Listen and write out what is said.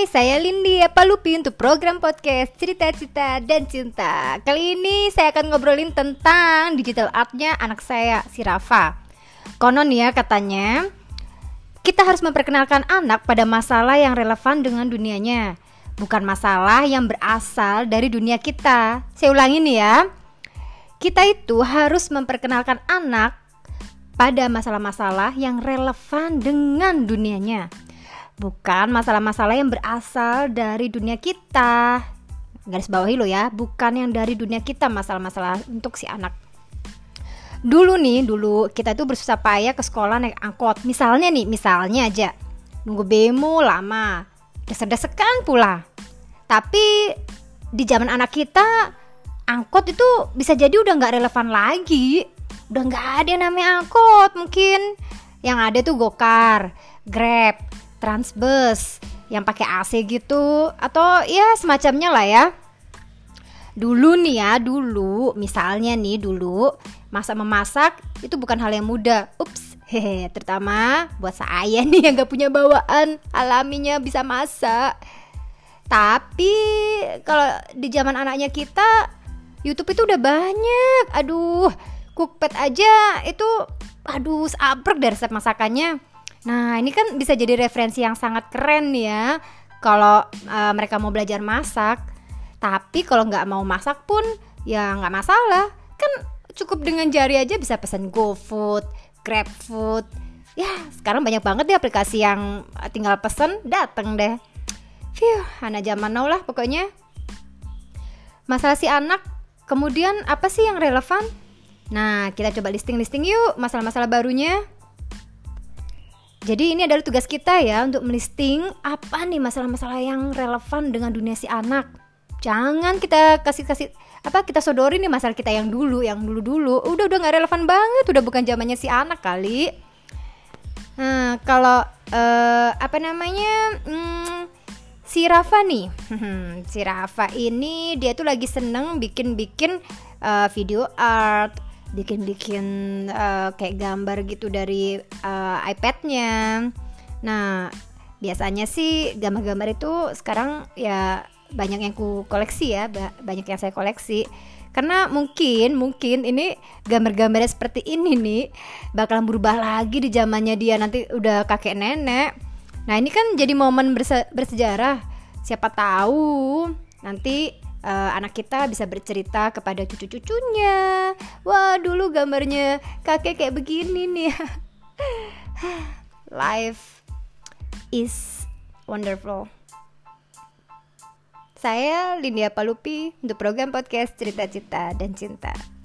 Hai, saya Lindi. Palupi untuk program podcast Cerita-Cita dan Cinta? Kali ini saya akan ngobrolin tentang digital artnya anak saya, si Rafa. Konon ya katanya Kita harus memperkenalkan anak pada masalah yang relevan dengan dunianya. Bukan masalah yang berasal dari dunia kita. Saya ulangi nih ya. Kita itu harus memperkenalkan anak pada masalah-masalah yang relevan dengan dunianya bukan masalah-masalah yang berasal dari dunia kita. Garis bawahi lo ya, bukan yang dari dunia kita masalah-masalah untuk si anak. Dulu nih, dulu kita tuh bersusah payah ke sekolah naik angkot. Misalnya nih, misalnya aja nunggu bemo lama, desek-desekan pula. Tapi di zaman anak kita angkot itu bisa jadi udah nggak relevan lagi. Udah nggak ada yang namanya angkot mungkin. Yang ada tuh gokar, grab, transbus yang pakai AC gitu atau ya semacamnya lah ya. Dulu nih ya, dulu misalnya nih dulu masak memasak itu bukan hal yang mudah. Ups, hehe, terutama buat saya nih yang gak punya bawaan alaminya bisa masak. Tapi kalau di zaman anaknya kita YouTube itu udah banyak. Aduh, cookpad aja itu aduh sabrek dari resep masakannya Nah, ini kan bisa jadi referensi yang sangat keren ya kalau uh, mereka mau belajar masak. Tapi kalau nggak mau masak pun ya nggak masalah. Kan cukup dengan jari aja bisa pesan GoFood, GrabFood. Ya, sekarang banyak banget deh aplikasi yang tinggal pesen dateng deh. Phew, anak zaman now lah pokoknya. Masalah si anak, kemudian apa sih yang relevan? Nah, kita coba listing-listing yuk masalah-masalah barunya. Jadi ini adalah tugas kita ya untuk melisting apa nih masalah-masalah yang relevan dengan dunia si anak. Jangan kita kasih-kasih apa kita sodori nih masalah kita yang dulu, yang dulu-dulu. Udah udah nggak relevan banget, udah bukan zamannya si anak kali. Nah, kalau uh, apa namanya? Hmm, si Rafa nih. si Rafa ini dia tuh lagi seneng bikin-bikin uh, video art bikin-bikin uh, kayak gambar gitu dari uh, iPadnya. Nah biasanya sih gambar-gambar itu sekarang ya banyak yang ku koleksi ya, banyak yang saya koleksi. Karena mungkin mungkin ini gambar-gambarnya seperti ini nih bakalan berubah lagi di zamannya dia nanti udah kakek nenek. Nah ini kan jadi momen berse bersejarah. Siapa tahu nanti uh, anak kita bisa bercerita kepada cucu-cucunya. Wah, dulu gambarnya kakek kayak begini nih. Life is wonderful. Saya Lindia Palupi untuk program podcast Cerita-Cita dan Cinta.